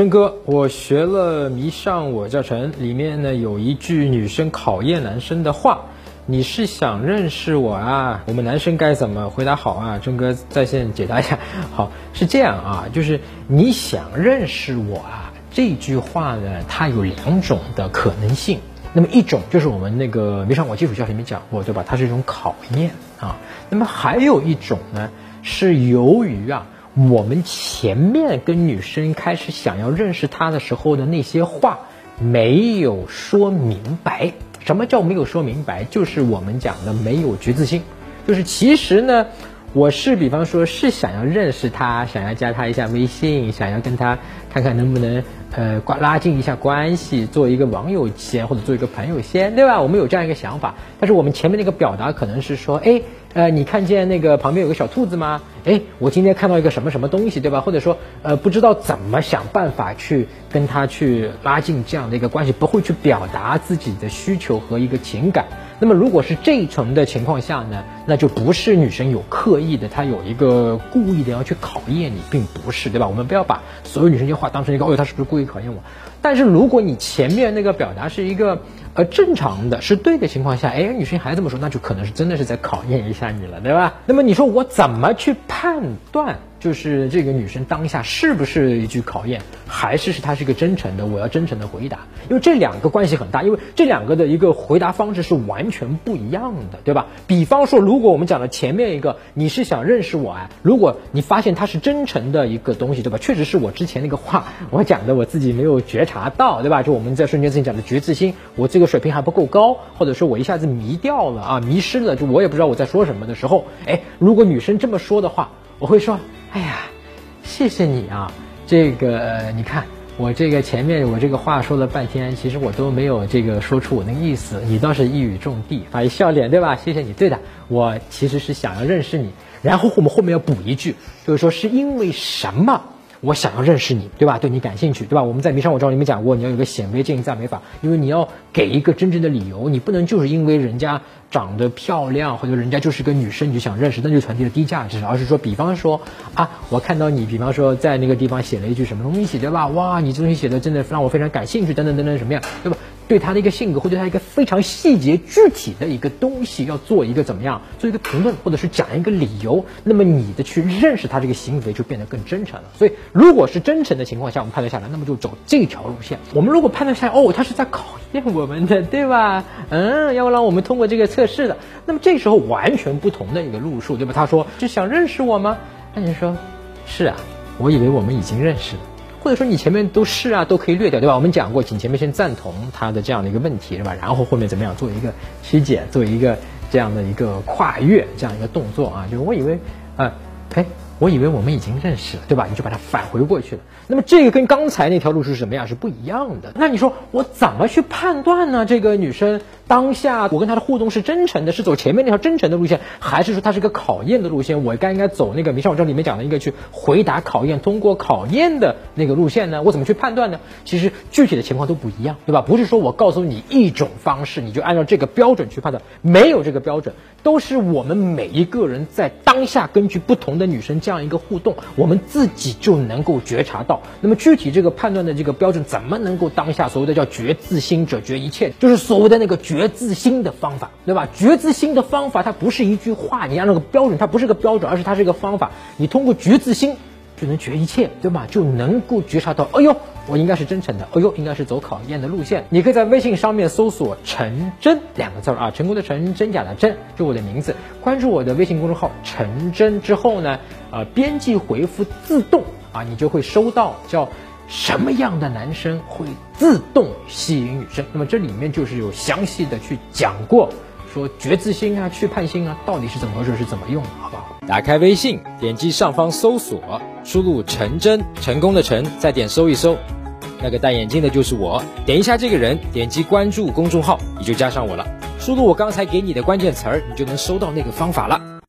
真哥，我学了《迷上我叫陈》，里面呢有一句女生考验男生的话，你是想认识我啊？我们男生该怎么回答好啊？真哥在线解答一下。好，是这样啊，就是你想认识我啊？这句话呢，它有两种的可能性。那么一种就是我们那个《迷上我基础教》里面讲过，对吧？它是一种考验啊。那么还有一种呢，是由于啊。我们前面跟女生开始想要认识她的时候的那些话没有说明白，什么叫没有说明白？就是我们讲的没有觉自心，就是其实呢，我是比方说是想要认识她，想要加她一下微信，想要跟她看看能不能呃关拉近一下关系，做一个网友先或者做一个朋友先，对吧？我们有这样一个想法，但是我们前面那个表达可能是说，哎。呃，你看见那个旁边有个小兔子吗？哎，我今天看到一个什么什么东西，对吧？或者说，呃，不知道怎么想办法去跟他去拉近这样的一个关系，不会去表达自己的需求和一个情感。那么，如果是这一层的情况下呢，那就不是女生有刻意的，她有一个故意的要去考验你，并不是，对吧？我们不要把所有女生这话当成一个，哦，她是不是故意考验我？但是如果你前面那个表达是一个。呃正常的是对的情况下，哎，女生还这么说，那就可能是真的是在考验一下你了，对吧？那么你说我怎么去判断？就是这个女生当下是不是一句考验，还是是她是一个真诚的？我要真诚的回答，因为这两个关系很大，因为这两个的一个回答方式是完全不一样的，对吧？比方说，如果我们讲的前面一个，你是想认识我啊？如果你发现他是真诚的一个东西，对吧？确实是我之前那个话我讲的，我自己没有觉察到，对吧？就我们在瞬间自己讲的觉自心，我这个水平还不够高，或者说我一下子迷掉了啊，迷失了，就我也不知道我在说什么的时候，哎，如果女生这么说的话，我会说。哎呀，谢谢你啊！这个你看，我这个前面我这个话说了半天，其实我都没有这个说出我那个意思，你倒是一语中的，发一笑脸，对吧？谢谢你，对的，我其实是想要认识你，然后我们后面要补一句，就是说是因为什么？我想要认识你，对吧？对你感兴趣，对吧？我们在《迷上我照》里面讲过，你要有个显微镜赞美法，因为你要给一个真正的理由，你不能就是因为人家长得漂亮，或者人家就是个女生，你就想认识，那就传递了低价值，而是说，比方说啊，我看到你，比方说在那个地方写了一句什么东西，对吧？哇，你这东西写的真的让我非常感兴趣，等等等等，什么样，对吧？对他的一个性格，或者他一个非常细节具体的一个东西，要做一个怎么样，做一个评论，或者是讲一个理由，那么你的去认识他这个行为就变得更真诚了。所以，如果是真诚的情况下，我们判断下来，那么就走这条路线。我们如果判断下来，哦，他是在考验我们的，对吧？嗯，要让我们通过这个测试的，那么这时候完全不同的一个路数，对吧？他说是想认识我吗？那你说，是啊，我以为我们已经认识了。或者说你前面都是啊，都可以略掉，对吧？我们讲过，请前面先赞同他的这样的一个问题，是吧？然后后面怎么样做一个曲解，做一个这样的一个跨越这样一个动作啊？就是我以为，啊，哎。我以为我们已经认识了，对吧？你就把它返回过去了。那么这个跟刚才那条路是什么样？是不一样的。那你说我怎么去判断呢？这个女生当下我跟她的互动是真诚的，是走前面那条真诚的路线，还是说她是个考验的路线？我该应该走那个《迷上我这里面讲的一个去回答考验、通过考验的那个路线呢？我怎么去判断呢？其实具体的情况都不一样，对吧？不是说我告诉你一种方式，你就按照这个标准去判断，没有这个标准，都是我们每一个人在当下根据不同的女生。这样一个互动，我们自己就能够觉察到。那么具体这个判断的这个标准，怎么能够当下所谓的叫觉自心者觉一切，就是所谓的那个觉觉自心的方法，对吧？觉自心的方法，它不是一句话，你按那个标准，它不是个标准，而是它是一个方法。你通过觉自心。就能觉一切，对吧？就能够觉察到，哎呦，我应该是真诚的，哎呦，应该是走考验的路线。你可以在微信上面搜索“陈真”两个字儿啊，成功的成，真假的真，就我的名字。关注我的微信公众号“陈真”之后呢，呃，编辑回复自动啊，你就会收到叫什么样的男生会自动吸引女生。那么这里面就是有详细的去讲过，说觉自心啊、去判心啊，到底是怎么回事，是怎么用的，好不好？打开微信，点击上方搜索，输入“陈真”，成功的陈，再点搜一搜，那个戴眼镜的就是我，点一下这个人，点击关注公众号，你就加上我了。输入我刚才给你的关键词儿，你就能收到那个方法了。